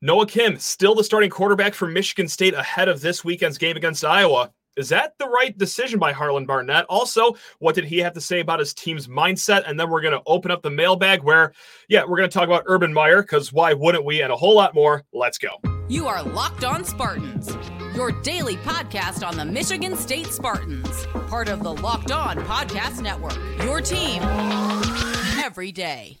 Noah Kim, still the starting quarterback for Michigan State ahead of this weekend's game against Iowa. Is that the right decision by Harlon Barnett? Also, what did he have to say about his team's mindset? And then we're going to open up the mailbag where, yeah, we're going to talk about Urban Meyer because why wouldn't we? And a whole lot more. Let's go. You are Locked On Spartans, your daily podcast on the Michigan State Spartans, part of the Locked On Podcast Network. Your team every day.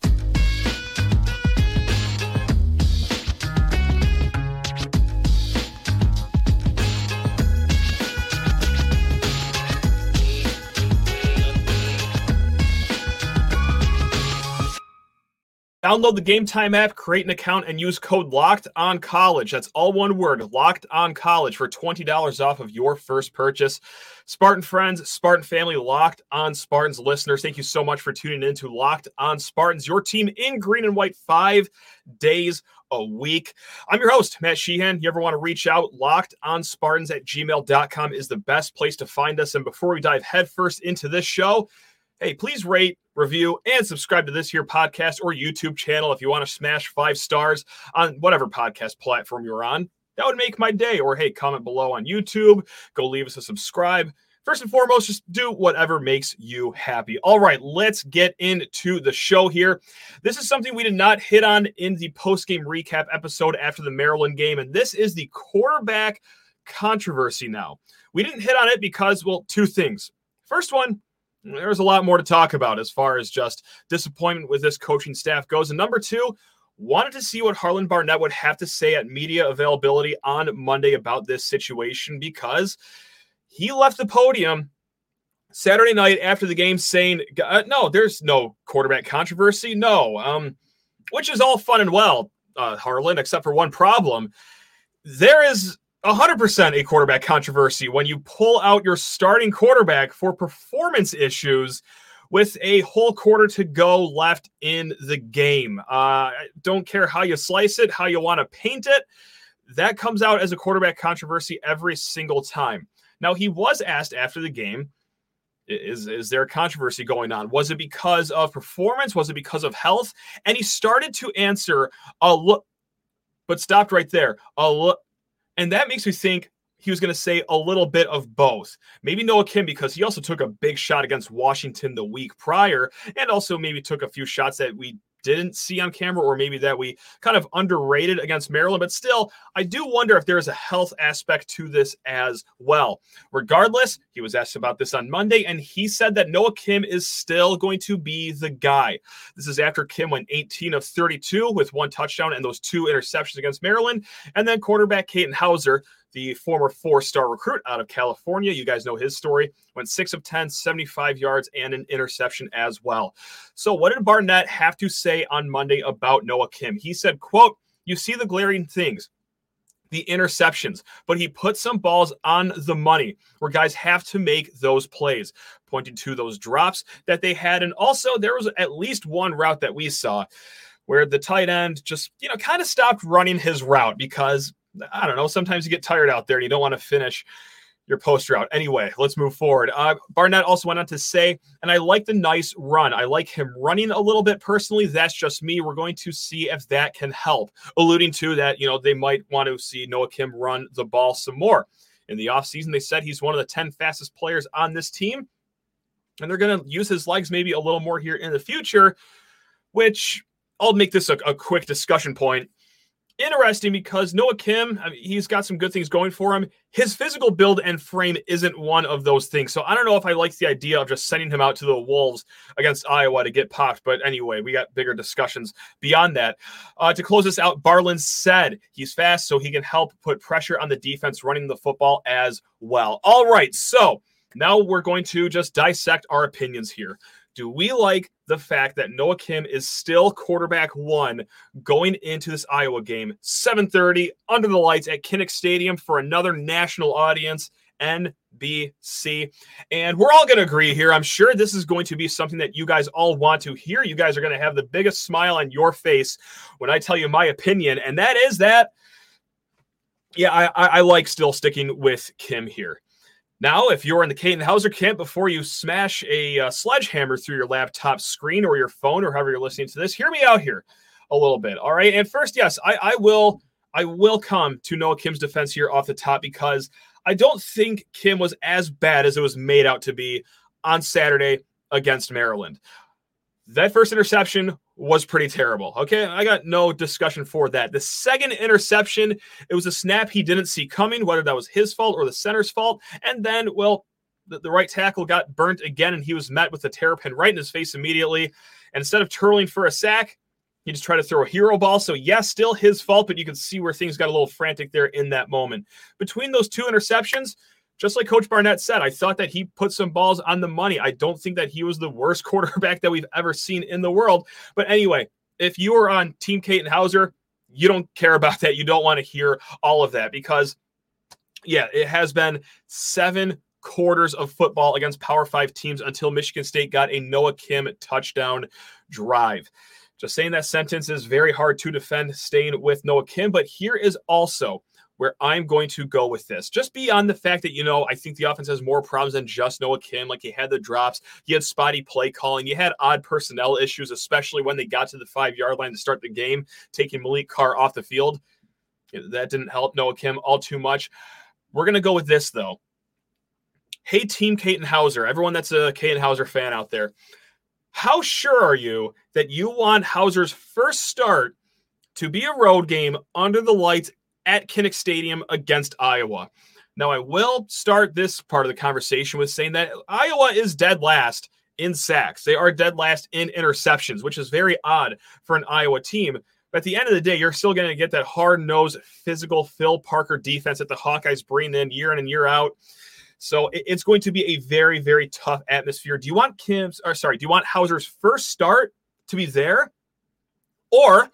Download the Gametime app, create an account, and use code Locked On College. That's all one word, Locked On College, for twenty dollars off of your first purchase. Spartan friends, Spartan family, Locked On Spartans listeners, thank you so much for tuning in to Locked On Spartans, your team in green and white, five days a week. I'm your host, Matt Sheehan. You ever want to reach out? Locked on Spartans at gmail.com is the best place to find us. And before we dive headfirst into this show, hey, please rate, review, and subscribe to this here podcast or YouTube channel if you want to smash five stars on whatever podcast platform you're on. That would make my day. Or hey, comment below on YouTube. Go leave us a subscribe. First and foremost, just do whatever makes you happy. All right, let's get into the show here. This is something we did not hit on in the post game recap episode after the Maryland game, and this is the quarterback controversy now. We didn't hit on it because, well, two things. First one, there's a lot more to talk about as far as just disappointment with this coaching staff goes. And number two, wanted to see what Harlon Barnett would have to say at media availability on Monday about this situation because he left the podium Saturday night after the game saying, uh, "No, there's no quarterback controversy. No, um, which is all fun and well, uh, Harlon, except for one problem. There is 100% a quarterback controversy when you pull out your starting quarterback for performance issues with a whole quarter to go left in the game. Uh, don't care how you slice it, how you want to paint it. That comes out as a quarterback controversy every single time. Now, he was asked after the game is, is there a controversy going on? Was it because of performance? Was it because of health? And he started to answer a look, but stopped right there. A look and that makes me think he was going to say a little bit of both. Maybe Noah Kim, because he also took a big shot against Washington the week prior, and also maybe took a few shots that we didn't see on camera, or maybe that we kind of underrated against Maryland. But still, I do wonder if there is a health aspect to this as well. Regardless, he was asked about this on Monday, and he said that Noah Kim is still going to be the guy. This is after Kim went 18 of 32 with one touchdown and those two interceptions against Maryland. And then quarterback Katin Houser the former four star recruit out of California. You guys know his story. Went six of 10, 75 yards, and an interception as well. So, what did Barnett have to say on Monday about Noah Kim? He said, quote, You see the glaring things the interceptions, but he put some balls on the money where guys have to make those plays, pointing to those drops that they had. And also, there was at least one route that we saw where the tight end just, you know, kind of stopped running his route because I don't know. Sometimes you get tired out there and you don't want to finish your post route. Anyway, let's move forward. Uh, Barnett also went on to say, and I like the nice run. I like him running a little bit personally. That's just me. We're going to see if that can help. Alluding to that, you know, they might want to see Noah Kim run the ball some more. In the offseason, they said he's one of the 10 fastest players on this team. And they're going to use his legs maybe a little more here in the future, which I'll make this a, a quick discussion point interesting because Noah Kim, I mean, he's got some good things going for him. His physical build and frame isn't one of those things. So I don't know if I like the idea of just sending him out to the Wolves against Iowa to get popped. But anyway, we got bigger discussions beyond that. Uh, to close this out, Barlin said he's fast, so he can help put pressure on the defense running the football as well. All right. So now we're going to just dissect our opinions here. Do we like the fact that Noah Kim is still quarterback one going into this Iowa game? 7:30 under the lights at Kinnick Stadium for another national audience. NBC. And we're all going to agree here. I'm sure this is going to be something that you guys all want to hear. You guys are going to have the biggest smile on your face when I tell you my opinion. And that is that, yeah, I, I like still sticking with Kim here. Now, if you're in the Katin Houser camp before you smash a uh, sledgehammer through your laptop screen or your phone or however you're listening to this, hear me out here a little bit. All right. And first, yes, I, I will I will come to Noah Kim's defense here off the top because I don't think Kim was as bad as it was made out to be on Saturday against Maryland. That first interception was pretty terrible. Okay, I got no discussion for that. The second interception, it was a snap he didn't see coming, whether that was his fault or the center's fault. And then, well, the, the right tackle got burnt again, and he was met with a terrapin right in his face immediately. And instead of twirling for a sack, he just tried to throw a hero ball. So, yes, still his fault, but you can see where things got a little frantic there in that moment. Between those two interceptions, just like Coach Barnett said, I thought that he put some balls on the money. I don't think that he was the worst quarterback that we've ever seen in the world. But anyway, if you are on Team Katin Houser, you don't care about that. You don't want to hear all of that because, yeah, it has been seven quarters of football against Power Five teams until Michigan State got a Noah Kim touchdown drive. Just saying that sentence is very hard to defend staying with Noah Kim, but here is also where I'm going to go with this. Just beyond the fact that, you know, I think the offense has more problems than just Noah Kim. Like he had the drops, he had spotty play calling, you had odd personnel issues, especially when they got to the five yard line to start the game, taking Maliq Carr off the field. That didn't help Noah Kim all too much. We're going to go with this, though. Hey, Team Katin Houser, everyone that's a Katin Houser fan out there, how sure are you that you want Houser's first start to be a road game under the lights at Kinnick Stadium against Iowa. Now, I will start this part of the conversation with saying that Iowa is dead last in sacks. They are dead last in interceptions, which is very odd for an Iowa team. But at the end of the day, you're still going to get that hard nosed, physical Phil Parker defense that the Hawkeyes bring in year in and year out. So it's going to be a very, very tough atmosphere. Do you want Kim's, or sorry, do you want Houser's first start to be there? Or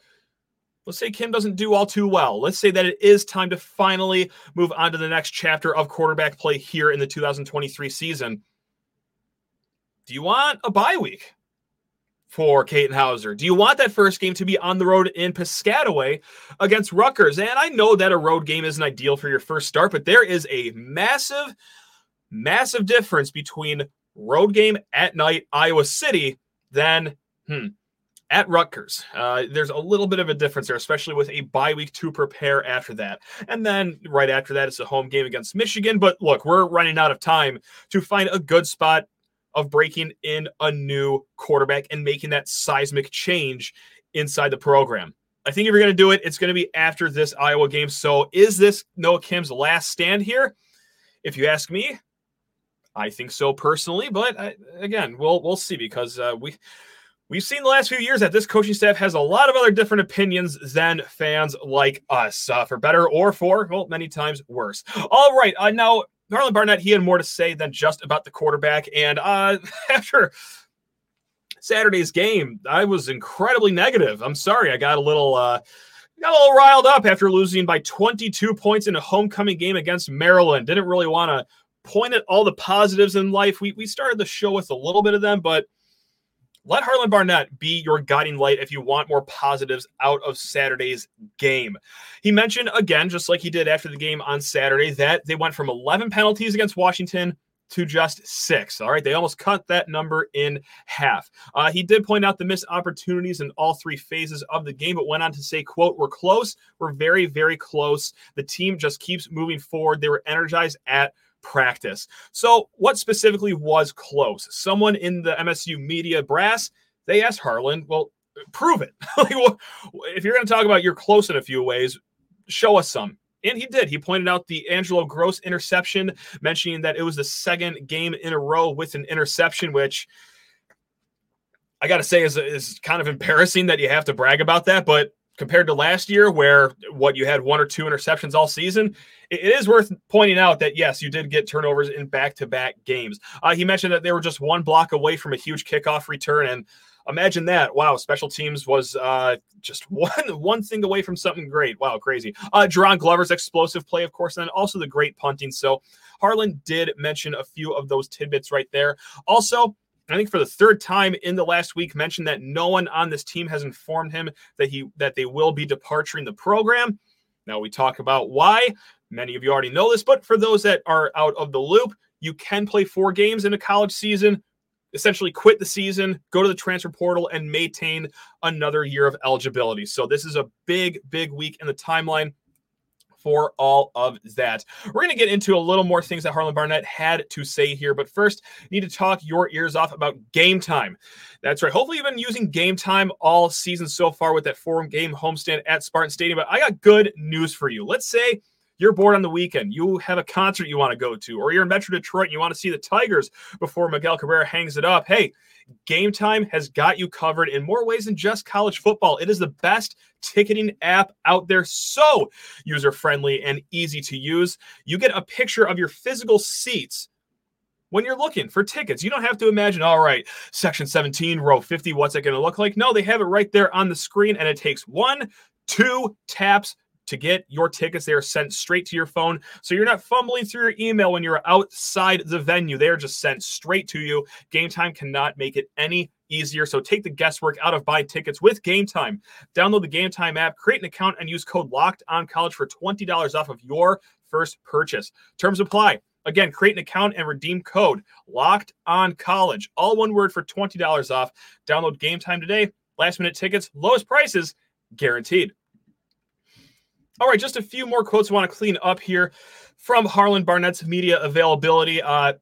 let's say Kim doesn't do all too well. Let's say that it is time to finally move on to the next chapter of quarterback play here in the 2023 season. Do you want a bye week for Katin Houser? Do you want that first game to be on the road in Piscataway against Rutgers? And I know that a road game isn't ideal for your first start, but there is a massive, massive difference between road game at night, Iowa City, than hmm, at Rutgers. Uh, there's a little bit of a difference there, especially with a bye week to prepare after that. And then right after that, it's a home game against Michigan. But look, we're running out of time to find a good spot of breaking in a new quarterback and making that seismic change inside the program. I think if you're going to do it, it's going to be after this Iowa game. So is this Noah Kim's last stand here? If you ask me, I think so personally. But I, again, we'll we'll see because uh, we We've seen the last few years that this coaching staff has a lot of other different opinions than fans like us, uh, for better or for, well, many times worse. All right. Uh, now, Harlon Barnett, he had more to say than just about the quarterback. And uh, after Saturday's game, I was incredibly negative. I'm sorry. I got a little. Uh, got a little riled up after losing by 22 points in a homecoming game against Maryland. Didn't really want to point at all the positives in life. We, we started the show with a little bit of them, but let Harlon Barnett be your guiding light if you want more positives out of Saturday's game. He mentioned again, just like he did after the game on Saturday, that they went from 11 penalties against Washington to just six. All right. They almost cut that number in half. Uh, he did point out the missed opportunities in all three phases of the game, but went on to say, quote, we're close. We're very, very close. The team just keeps moving forward. They were energized at practice. So, what specifically was close? Someone in the MSU media brass, they asked Harlon, well, prove it. if you're going to talk about you're close in a few ways, show us some. And he did. He pointed out the Angelo Grose interception, mentioning that it was the second game in a row with an interception, which I got to say is, is kind of embarrassing that you have to brag about that. But compared to last year, where what you had one or two interceptions all season, it is worth pointing out that yes, you did get turnovers in back-to-back games. Uh, he mentioned that they were just one block away from a huge kickoff return, and imagine that! Wow, special teams was uh, just one one thing away from something great. Wow, crazy. Uh, Jaron Glover's explosive play, of course, and also the great punting. So Harlon did mention a few of those tidbits right there. Also, I think for the third time in the last week mentioned that no one on this team has informed him that he that they will be departing the program. Now we talk about why. Many of you already know this, but for those that are out of the loop, you can play four games in a college season, essentially quit the season, go to the transfer portal, and maintain another year of eligibility. So this is a big, big week in the timeline. For all of that. We're going to get into a little more things that Harlon Barnett had to say here, but first, need to talk your ears off about Gametime. That's right. Hopefully, you've been using Gametime all season so far with that four game homestand at Spartan Stadium. But I got good news for you. Let's say you're bored on the weekend, you have a concert you want to go to, or you're in Metro Detroit and you want to see the Tigers before Miguel Cabrera hangs it up. Hey, Gametime has got you covered in more ways than just college football. It is the best ticketing app out there, so user friendly and easy to use. You get a picture of your physical seats when you're looking for tickets. You don't have to imagine, all right, section 17, row 50, what's it going to look like? No, they have it right there on the screen, and it takes one, two taps to get your tickets. They are sent straight to your phone. So you're not fumbling through your email when you're outside the venue. They are just sent straight to you. Gametime cannot make it any easier. So take the guesswork out of buying tickets with Gametime. Download the Gametime app, create an account, and use code Locked On College for $20 off of your first purchase. Terms apply. Again, create an account and redeem code Locked On College. All one word for $20 off. Download Gametime today. Last minute tickets, lowest prices guaranteed. All right, just a few more quotes I want to clean up here from Harlon Barnett's media availability. Uh,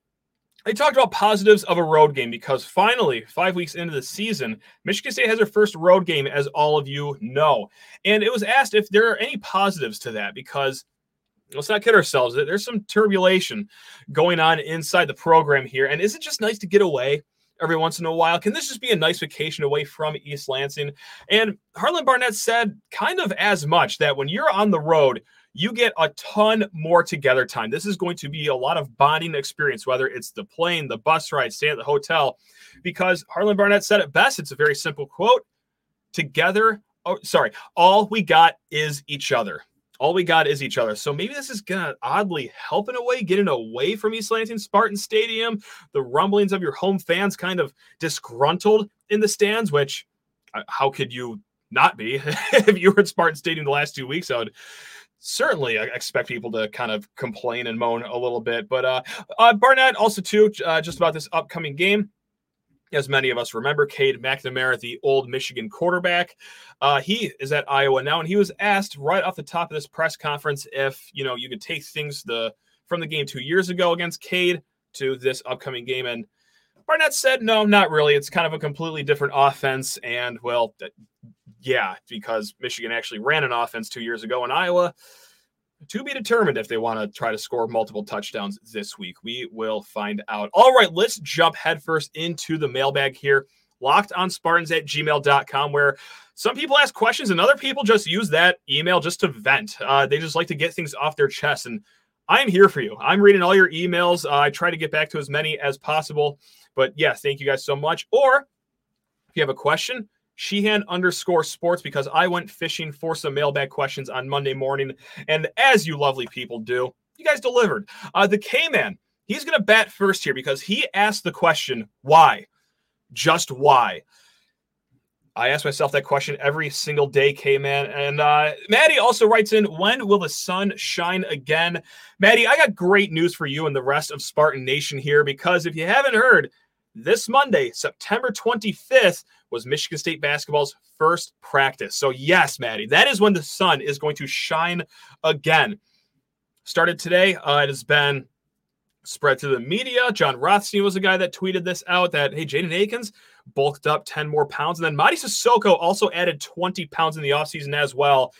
I talked about positives of a road game because finally, five weeks into the season, Michigan State has their first road game, as all of you know. And it was asked if there are any positives to that because let's not kid ourselves. There's some turbulation going on inside the program here. And is it just nice to get away every once in a while. Can this just be a nice vacation away from East Lansing? And Harlon Barnett said kind of as much that when you're on the road, you get a ton more together time. This is going to be a lot of bonding experience, whether it's the plane, the bus ride, stay at the hotel, because Harlon Barnett said it best. It's a very simple quote. Together, oh, sorry, all we got is each other all we got is each other. So maybe this is gonna oddly help in a way, getting away from East Lansing Spartan Stadium. The rumblings of your home fans kind of disgruntled in the stands, which uh, how could you not be if you were at Spartan Stadium the last two weeks? I would certainly uh, expect people to kind of complain and moan a little bit. But uh, uh Barnett also too, uh, just about this upcoming game as many of us remember, Cade McNamara, the old Michigan quarterback. Uh, he is at Iowa now, and he was asked right off the top of this press conference if you know you could take things the from the game two years ago against Cade to this upcoming game, and Barnett said, "No, not really. It's kind of a completely different offense." And well, yeah, because Michigan actually ran an offense two years ago in Iowa to be determined if they want to try to score multiple touchdowns this week. We will find out. All right, let's jump headfirst into the mailbag here. Locked on Spartans at gmail.com, where some people ask questions and other people just use that email just to vent. Uh, they just like to get things off their chest. And I'm here for you. I'm reading all your emails. Uh, I try to get back to as many as possible. But yeah, thank you guys so much. Or if you have a question, Sheehan underscore sports because I went fishing for some mailbag questions on Monday morning. And as you lovely people do, you guys delivered. Uh, the K Man, he's going to bat first here because he asked the question, why? Just why? I ask myself that question every single day, K Man. And uh, Maddie also writes in, when will the sun shine again? Maddie, I got great news for you and the rest of Spartan Nation here because if you haven't heard, this Monday, September 25th, was Michigan State basketball's first practice. So, yes, Maddie, that is when the sun is going to shine again. Started today. Uh, it has been spread to the media. Jon Rothstein was the guy that tweeted this out that, hey, Jaden Akins bulked up 10 more pounds. And then Mady Sissoko also added 20 pounds in the offseason as well.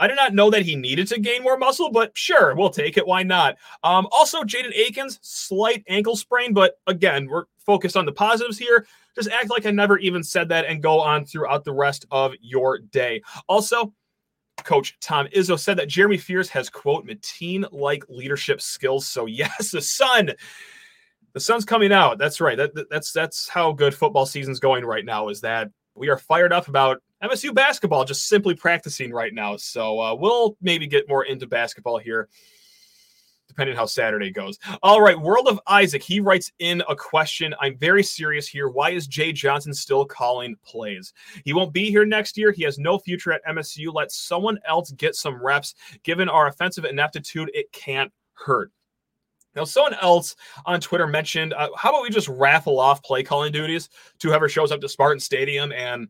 I did not know that he needed to gain more muscle, but sure, we'll take it. Why not? Um, also, Jaden Akins, slight ankle sprain, but again, we're focused on the positives here. Just act like I never even said that and go on throughout the rest of your day. Also, Coach Tom Izzo said that Jeremy Fears has, quote, Mateen like leadership skills. So, yes, the sun. The sun's coming out. That's right. That, that's that's how good football season's going right now. Is that we are fired up about MSU basketball just simply practicing right now. So uh, we'll maybe get more into basketball here depending how Saturday goes. All right, World of Isaac. He writes in a question. I'm very serious here. Why is Jay Johnson still calling plays? He won't be here next year. He has no future at MSU. Let someone else get some reps. Given our offensive ineptitude, it can't hurt. Now, someone else on Twitter mentioned, uh, how about we just raffle off play calling duties to whoever shows up to Spartan Stadium and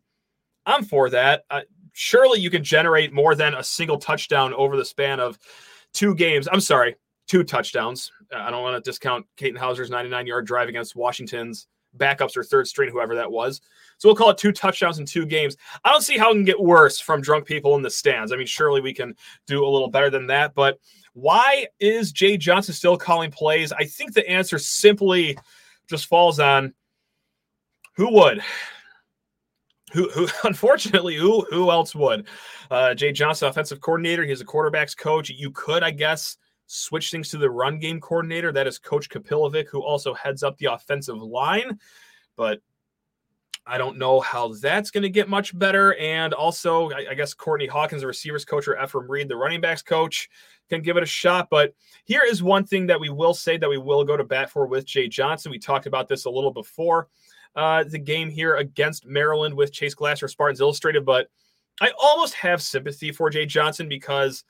I'm for that. Uh, surely you can generate more than a single touchdown over the span of two games. I'm sorry, two touchdowns. I don't want to discount Katin Houser's 99 yard drive against Washington's backups or third string, whoever that was. So we'll call it two touchdowns in two games. I don't see how it can get worse from drunk people in the stands. I mean, surely we can do a little better than that. But why is Jay Johnson still calling plays? I think the answer simply just falls on who would. Who, who unfortunately who who else would? Uh, jay johnson offensive coordinator. He's a quarterbacks coach. You could i guess switch things to the run game coordinator. That is coach kapilovic who also heads up the offensive line. But I don't know how that's going to get much better. And also, I, I, guess Courtney Hawkins, the receivers coach, or Effrem Reed, the running backs coach, can give it a shot. But here is one thing that we will say that we will go to bat for with Jay Johnson. We talked about this a little before uh, the game here against Maryland with Chase Glasser, Spartans Illustrated. But I almost have sympathy for Jay Johnson because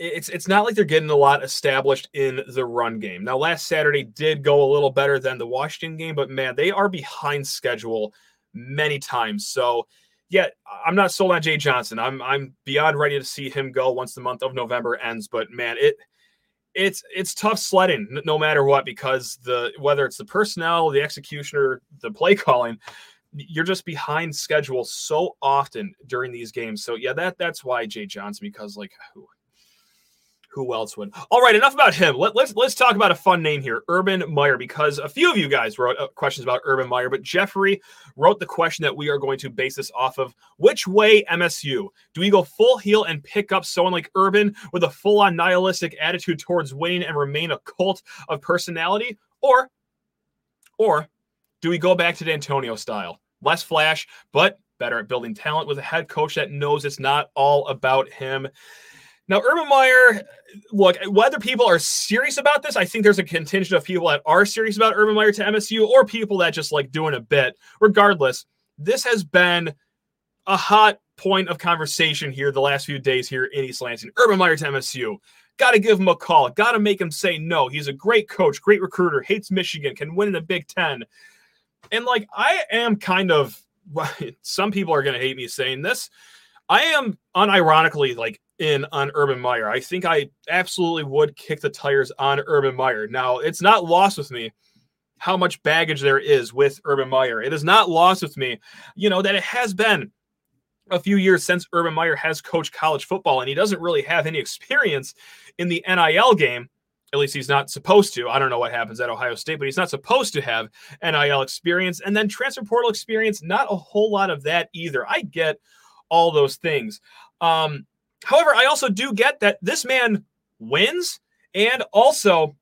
it's it's not like they're getting a lot established in the run game. Now, last Saturday did go a little better than the Washington game, but man, they are behind schedule many times. So, yeah, I'm not sold on Jay Johnson. I'm I'm beyond ready to see him go once the month of November ends. But man, it it's it's tough sledding no matter what because the whether it's the personnel, the execution, or the play calling, you're just behind schedule so often during these games. So yeah, that that's why Jay Johnson because like who who else would? All right, enough about him. Let, us let's, let's talk about a fun name here, Urban Meyer, because a few of you guys wrote uh, questions about Urban Meyer, but Jeffrey wrote the question that we are going to base this off of. Which way MSU? Do we go full heel and pick up someone like Urban with a full-on nihilistic attitude towards winning and remain a cult of personality, or, or do we go back to Dantonio style, less flash, but better at building talent with a head coach that knows it's not all about him? Now, Urban Meyer, look, whether people are serious about this, I think there's a contingent of people that are serious about Urban Meyer to MSU or people that just like doing a bit. Regardless, this has been a hot point of conversation here the last few days here in East Lansing. Urban Meyer to MSU. Got to give him a call. Got to make him say no. He's a great coach, great recruiter, hates Michigan, can win in the Big Ten. And like, I am kind of, some people are going to hate me saying this. I am unironically like in on Urban Meyer. I think I absolutely would kick the tires on Urban Meyer. Now, it's not lost with me how much baggage there is with Urban Meyer. It is not lost with me, you know, that it has been a few years since Urban Meyer has coached college football and he doesn't really have any experience in the NIL game. At least he's not supposed to. I don't know what happens at Ohio State, but he's not supposed to have NIL experience. And then transfer portal experience, not a whole lot of that either. I get all those things. Um, However, I also do get that this man wins, and also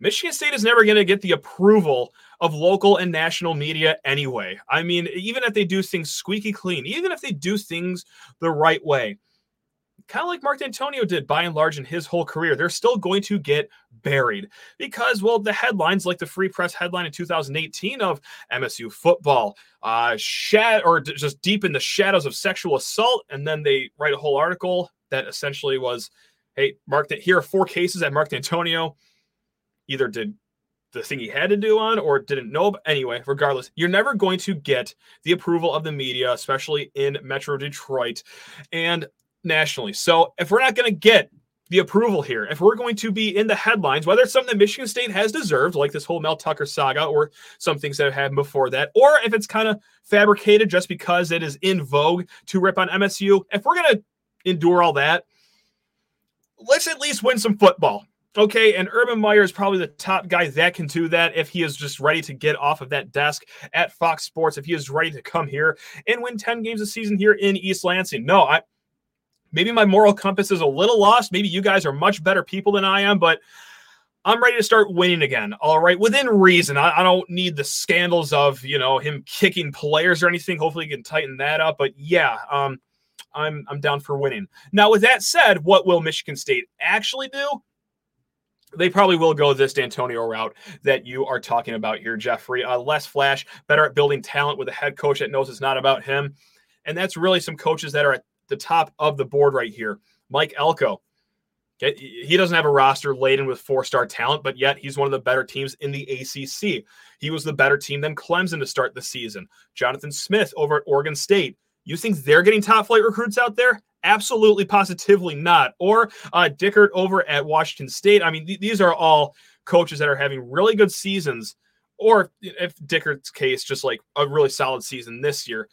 Michigan State is never going to get the approval of local and national media anyway. I mean, even if they do things squeaky clean, even if they do things the right way, kind of like Mark Dantonio did by and large in his whole career, they're still going to get buried because, well, the headlines like the Free Press headline in 2018 of MSU football, uh, shat or just deep in the shadows of sexual assault, and then they write a whole article that essentially was, hey, Mark, here are four cases that Mark Dantonio either did the thing he had to do on or didn't know. But anyway, regardless, you're never going to get the approval of the media, especially in Metro Detroit. And nationally. So if we're not going to get the approval here, if we're going to be in the headlines, whether it's something that Michigan State has deserved, like this whole Mel Tucker saga, or some things that have happened before that, or if it's kind of fabricated just because it is in vogue to rip on MSU, if we're going to endure all that, let's at least win some football. Okay, and Urban Meyer is probably the top guy that can do that if he is just ready to get off of that desk at Fox Sports, if he is ready to come here and win 10 games a season here in East Lansing. No, I maybe my moral compass is a little lost. Maybe you guys are much better people than I am, but I'm ready to start winning again. All right, within reason. I, I, don't need the scandals of you know him kicking players or anything. Hopefully, he can tighten that up. But yeah, um, I'm I'm down for winning. Now, with that said, what will Michigan State actually do? They probably will go this Dantonio route that you are talking about here, Jeffrey. Uh, less flash, better at building talent with a head coach that knows it's not about him. And that's really some coaches that are at the top of the board right here. Mike Elko. He doesn't have a roster laden with four-star talent, but yet he's one of the better teams in the ACC. He was the better team than Clemson to start the season. Jonathan Smith over at Oregon State. You think they're getting top flight recruits out there? Absolutely, positively not. Or uh, Dickert over at Washington State. I mean, th- these are all coaches that are having really good seasons, or if Dickert's case, just like a really solid season this year.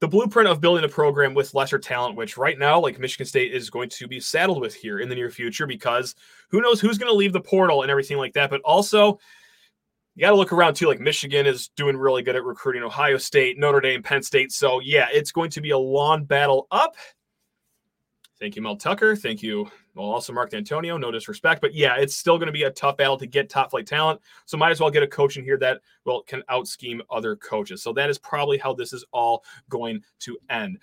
The blueprint of building a program with lesser talent, which right now, like Michigan State is going to be saddled with here in the near future, because who knows who's going to leave the portal and everything like that. But also, you got to look around too. Like Michigan is doing really good at recruiting Ohio State, Notre Dame, Penn State. So, yeah, it's going to be a long battle up. Thank you, Mel Tucker. Thank you. Well, also Mark Dantonio. No disrespect, but yeah, it's still going to be a tough battle to get top flight talent. So might as well get a coach in here that well can out scheme other coaches. So that is probably how this is all going to end.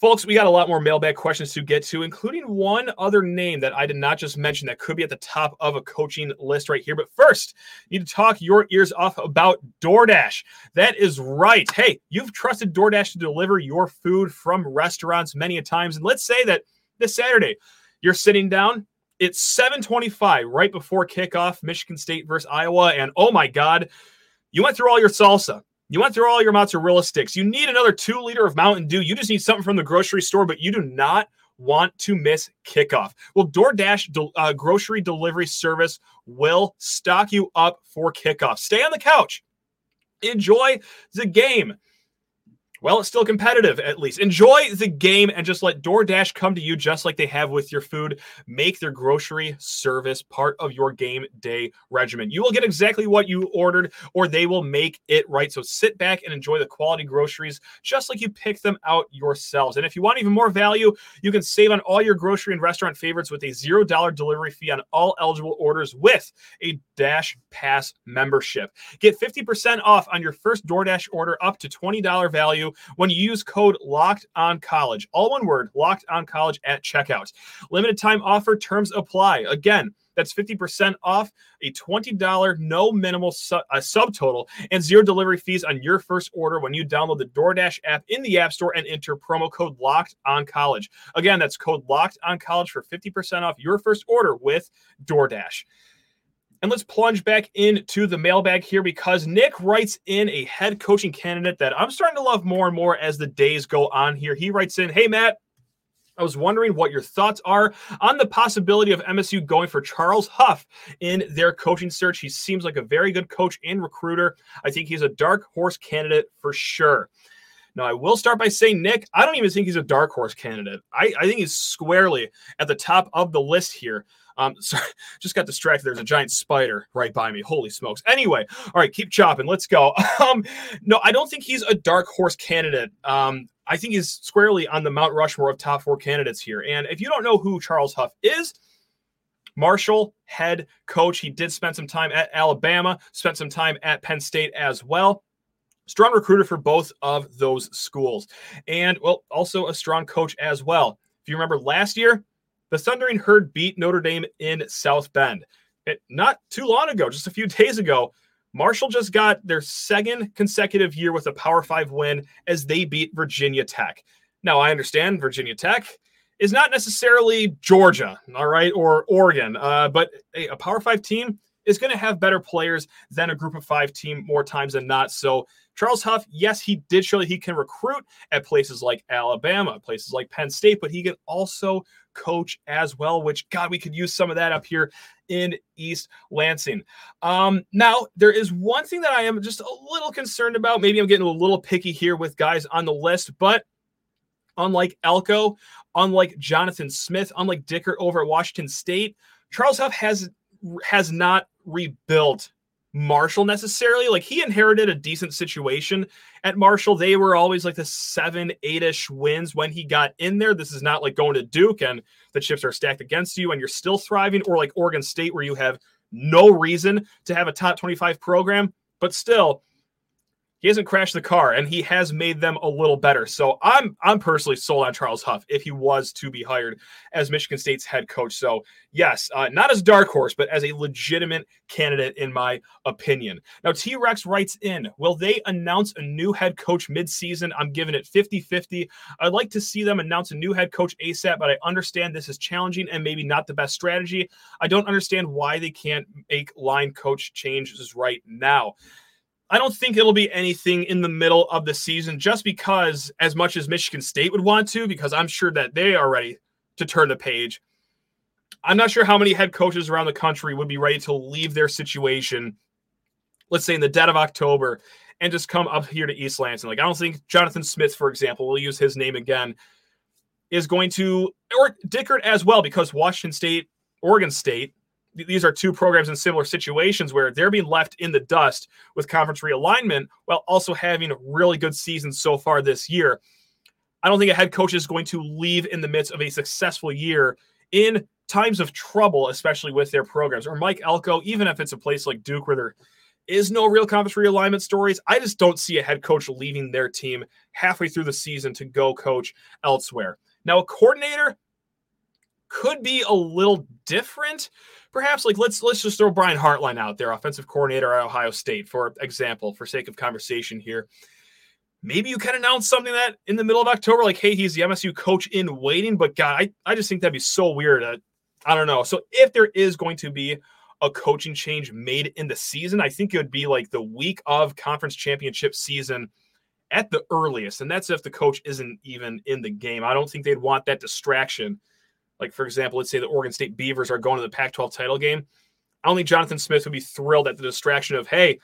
Folks, we got a lot more mailbag questions to get to, including one other name that I did not just mention that could be at the top of a coaching list right here. But first, you need to talk your ears off about DoorDash. That is right. Hey, you've trusted DoorDash to deliver your food from restaurants many a times. And let's say that this Saturday. You're sitting down. It's 725 right before kickoff, Michigan State versus Iowa. And oh my God, you went through all your salsa. You went through all your mozzarella sticks. You need another two liter of Mountain Dew. You just need something from the grocery store, but you do not want to miss kickoff. Well, DoorDash uh, grocery delivery service will stock you up for kickoff. Stay on the couch. Enjoy the game. Well, it's still competitive at least. Enjoy the game and just let DoorDash come to you just like they have with your food. Make their grocery service part of your game day regimen. You will get exactly what you ordered, or they will make it right. So sit back and enjoy the quality groceries just like you pick them out yourselves. And if you want even more value, you can save on all your grocery and restaurant favorites with a $0 delivery fee on all eligible orders with a Dash Pass membership. Get 50% off on your first DoorDash order up to $20 value when you use code locked on college. All one word, locked on college at checkout. Limited time offer terms apply. Again, that's 50% off a $20 no minimal su- uh, subtotal and zero delivery fees on your first order when you download the DoorDash app in the App Store and enter promo code locked on college. Again, that's code locked on college for 50% off your first order with DoorDash. And let's plunge back into the mailbag here because Nick writes in a head coaching candidate that I'm starting to love more and more as the days go on here. He writes in, Hey, Matt, I was wondering what your thoughts are on the possibility of MSU going for Charles Huff in their coaching search. He seems like a very good coach and recruiter. I think he's a dark horse candidate for sure. Now, I will start by saying, Nick, I don't even think he's a dark horse candidate. I, I think he's squarely at the top of the list here. Um, sorry, just got distracted. There's a giant spider right by me. Holy smokes. Anyway, all right, keep chopping. Let's go. Um, no, I don't think he's a dark horse candidate. Um, I think he's squarely on the Mount Rushmore of top four candidates here. And if you don't know who Charles Huff is, Marshall, head coach. He did spend some time at Alabama, spent some time at Penn State as well. Strong recruiter for both of those schools. And, well, also a strong coach as well. If you remember last year, the Thundering Herd beat Notre Dame in South Bend. It, not too long ago, just a few days ago, Marshall just got their second consecutive year with a Power Five win as they beat Virginia Tech. Now, I understand Virginia Tech is not necessarily Georgia, all right, or Oregon, uh, but a, a Power Five team is going to have better players than a group of five team more times than not. So Charles Huff, yes, he did show that he can recruit at places like Alabama, places like Penn State, but he can also coach as well, which God, we could use some of that up here in East Lansing. Um, now, there is one thing that I am just a little concerned about. Maybe I'm getting a little picky here with guys on the list, but unlike Elko, unlike Jonathan Smith, unlike Dickert over at Washington State, Charles Huff has has not rebuilt Marshall necessarily. Like he inherited a decent situation at Marshall. They were always like the seven, eight ish wins when he got in there. This is not like going to Duke and the chips are stacked against you and you're still thriving, or like Oregon State where you have no reason to have a top 25 program. But still, he hasn't crashed the car and he has made them a little better. So I'm I'm personally sold on Charles Huff if he was to be hired as Michigan State's head coach. So yes, uh, not as dark horse, but as a legitimate candidate in my opinion. Now T Rex writes in, will they announce a new head coach midseason? I'm giving it 50-50. I'd like to see them announce a new head coach ASAP, but I understand this is challenging and maybe not the best strategy. I don't understand why they can't make line coach changes right now. I don't think it'll be anything in the middle of the season just because, as much as Michigan State would want to, because I'm sure that they are ready to turn the page. I'm not sure how many head coaches around the country would be ready to leave their situation, let's say in the dead of October, and just come up here to East Lansing. Like, I don't think Jonathan Smith, for example, we'll use his name again, is going to, or Dickert as well, because Washington State, Oregon State, these are two programs in similar situations where they're being left in the dust with conference realignment while also having a really good seasons so far this year. I don't think a head coach is going to leave in the midst of a successful year in times of trouble, especially with their programs. Or Mike Elko, even if it's a place like Duke where there is no real conference realignment stories, I just don't see a head coach leaving their team halfway through the season to go coach elsewhere. Now, a coordinator could be a little different perhaps like let's let's just throw Brian Hartline out there, offensive coordinator at Ohio State, for example, for sake of conversation here. Maybe you can announce something that in the middle of October, like, hey, he's the MSU coach in waiting. But God, I, I just think that'd be so weird. Uh, I don't know. So if there is going to be a coaching change made in the season, I think it would be like the week of conference championship season at the earliest. And that's if the coach isn't even in the game. I don't think they'd want that distraction like, for example, let's say the Oregon State Beavers are going to the Pac 12 title game. I don't think Jonathan Smith would be thrilled at the distraction of, hey,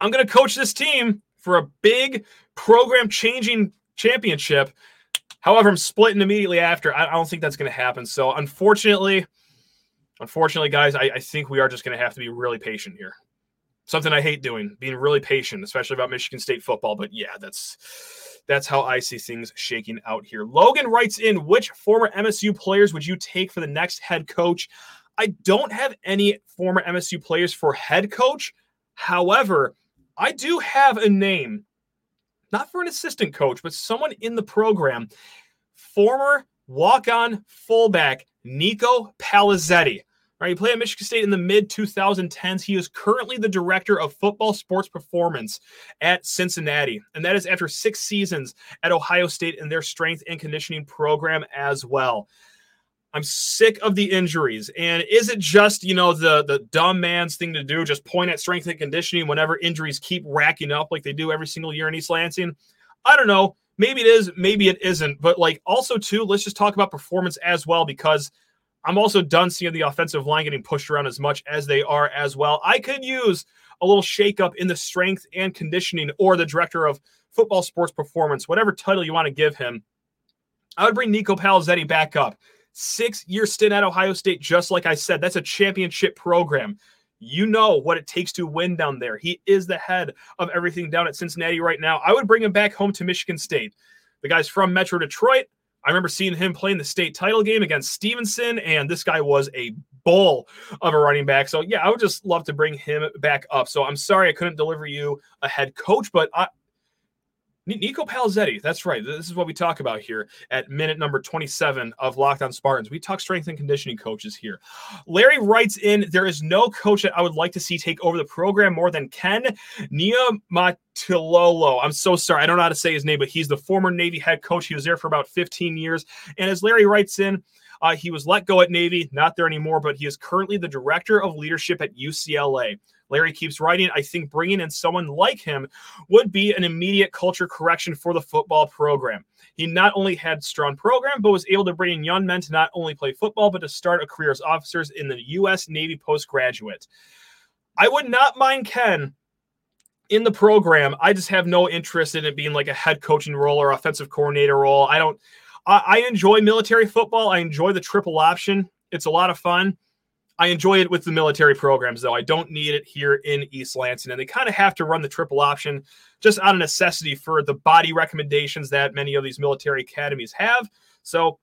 I'm going to coach this team for a big program changing championship. However, I'm splitting immediately after. I, don't think that's going to happen. So, unfortunately, unfortunately, guys, I, I think we are just going to have to be really patient here. Something I hate doing, being really patient, especially about Michigan State football. But yeah, that's that's how I see things shaking out here. Logan writes in which former MSU players would you take for the next head coach? I don't have any former MSU players for head coach. However, I do have a name, not for an assistant coach, but someone in the program, former walk on fullback Nico Palazeti. Right, he played at Michigan State in the mid 2010s. He is currently the director of football sports performance at Cincinnati, and that is after six seasons at Ohio State in their strength and conditioning program as well. I'm sick of the injuries. And is it just, you know, the the dumb man's thing to do, just point at strength and conditioning whenever injuries keep racking up like they do every single year in East Lansing? I don't know. Maybe it is, maybe it isn't. But like also too, let's just talk about performance as well because I'm also done seeing the offensive line getting pushed around as much as they are as well. I could use a little shakeup in the strength and conditioning or the director of football sports performance, whatever title you want to give him. I would bring Nico Palazeti back up. Six year stint at Ohio State, just like I said, that's a championship program. You know what it takes to win down there. He is the head of everything down at Cincinnati right now. I would bring him back home to Michigan State. The guy's from Metro Detroit. I remember seeing him playing the state title game against Stevenson, and this guy was a bull of a running back. So, yeah, I would just love to bring him back up. So, I'm sorry I couldn't deliver you a head coach, but I, Nico Palazeti, that's right. This is what we talk about here at minute number 27 of Locked On Spartans. We talk strength and conditioning coaches here. Larry writes in There is no coach that I would like to see take over the program more than Ken Niumatalolo. I'm so sorry. I don't know how to say his name, but he's the former Navy head coach. He was there for about 15 years. And as Larry writes in, uh, he was let go at Navy, not there anymore, but he is currently the director of leadership at UCLA. Larry keeps writing, I think bringing in someone like him would be an immediate culture correction for the football program. He not only had strong program, but was able to bring in young men to not only play football, but to start a career as officers in the U.S. Navy postgraduate. I would not mind Ken in the program. I just have no interest in it being like a head coaching role or offensive coordinator role. I don't. I, I enjoy military football. I enjoy the triple option. It's a lot of fun. I enjoy it with the military programs, though. I don't need it here in East Lansing. And they kind of have to run the triple option just out of necessity for the body recommendations that many of these military academies have. So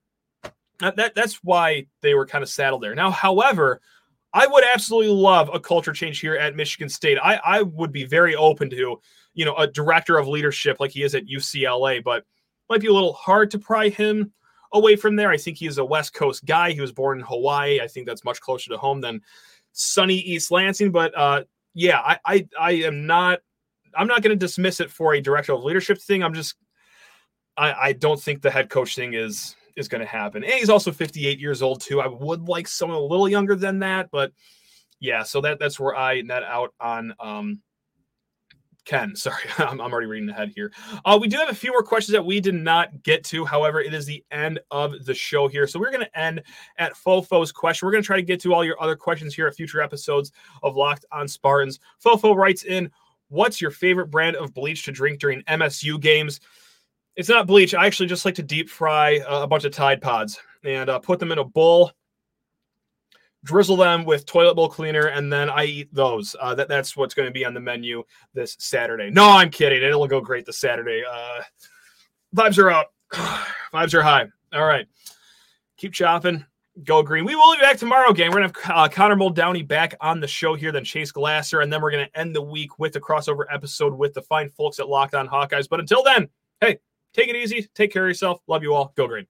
that, that that's why they were kind of saddled there. Now, however, I would absolutely love a culture change here at Michigan State. I, I would be very open to, you know, a director of leadership like he is at UCLA, but might be a little hard to pry him away from there. I think he's a West Coast guy. He was born in Hawaii. I think that's much closer to home than sunny East Lansing. But uh, yeah, I, I I am not I'm not going to dismiss it for a director of leadership thing. I'm just I, I don't think the head coach thing is is going to happen. And he's also 58 years old too. I would like someone a little younger than that, but yeah. So that that's where I net out on um Ken, sorry, I'm, I'm already reading ahead here. Uh, we do have a few more questions that we did not get to. However, it is the end of the show here. So we're going to end at Fofo's question. We're going to try to get to all your other questions here at future episodes of Locked on Spartans. Fofo writes in, What's your favorite brand of bleach to drink during MSU games? It's not bleach. I actually just like to deep fry a bunch of Tide Pods and uh, put them in a bowl drizzle them with toilet bowl cleaner, and then I eat those. Uh, that that's what's going to be on the menu this Saturday. No, I'm kidding. It'll go great this Saturday. Uh, vibes are up. vibes are high. All right, keep chopping. Go green. We will be back tomorrow, gang. We're gonna have uh, Connor Muldowney back on the show here, then Chase Glasser, and then we're gonna end the week with the crossover episode with the fine folks at Locked On Hawkeyes. But until then, hey, take it easy. Take care of yourself. Love you all. Go green.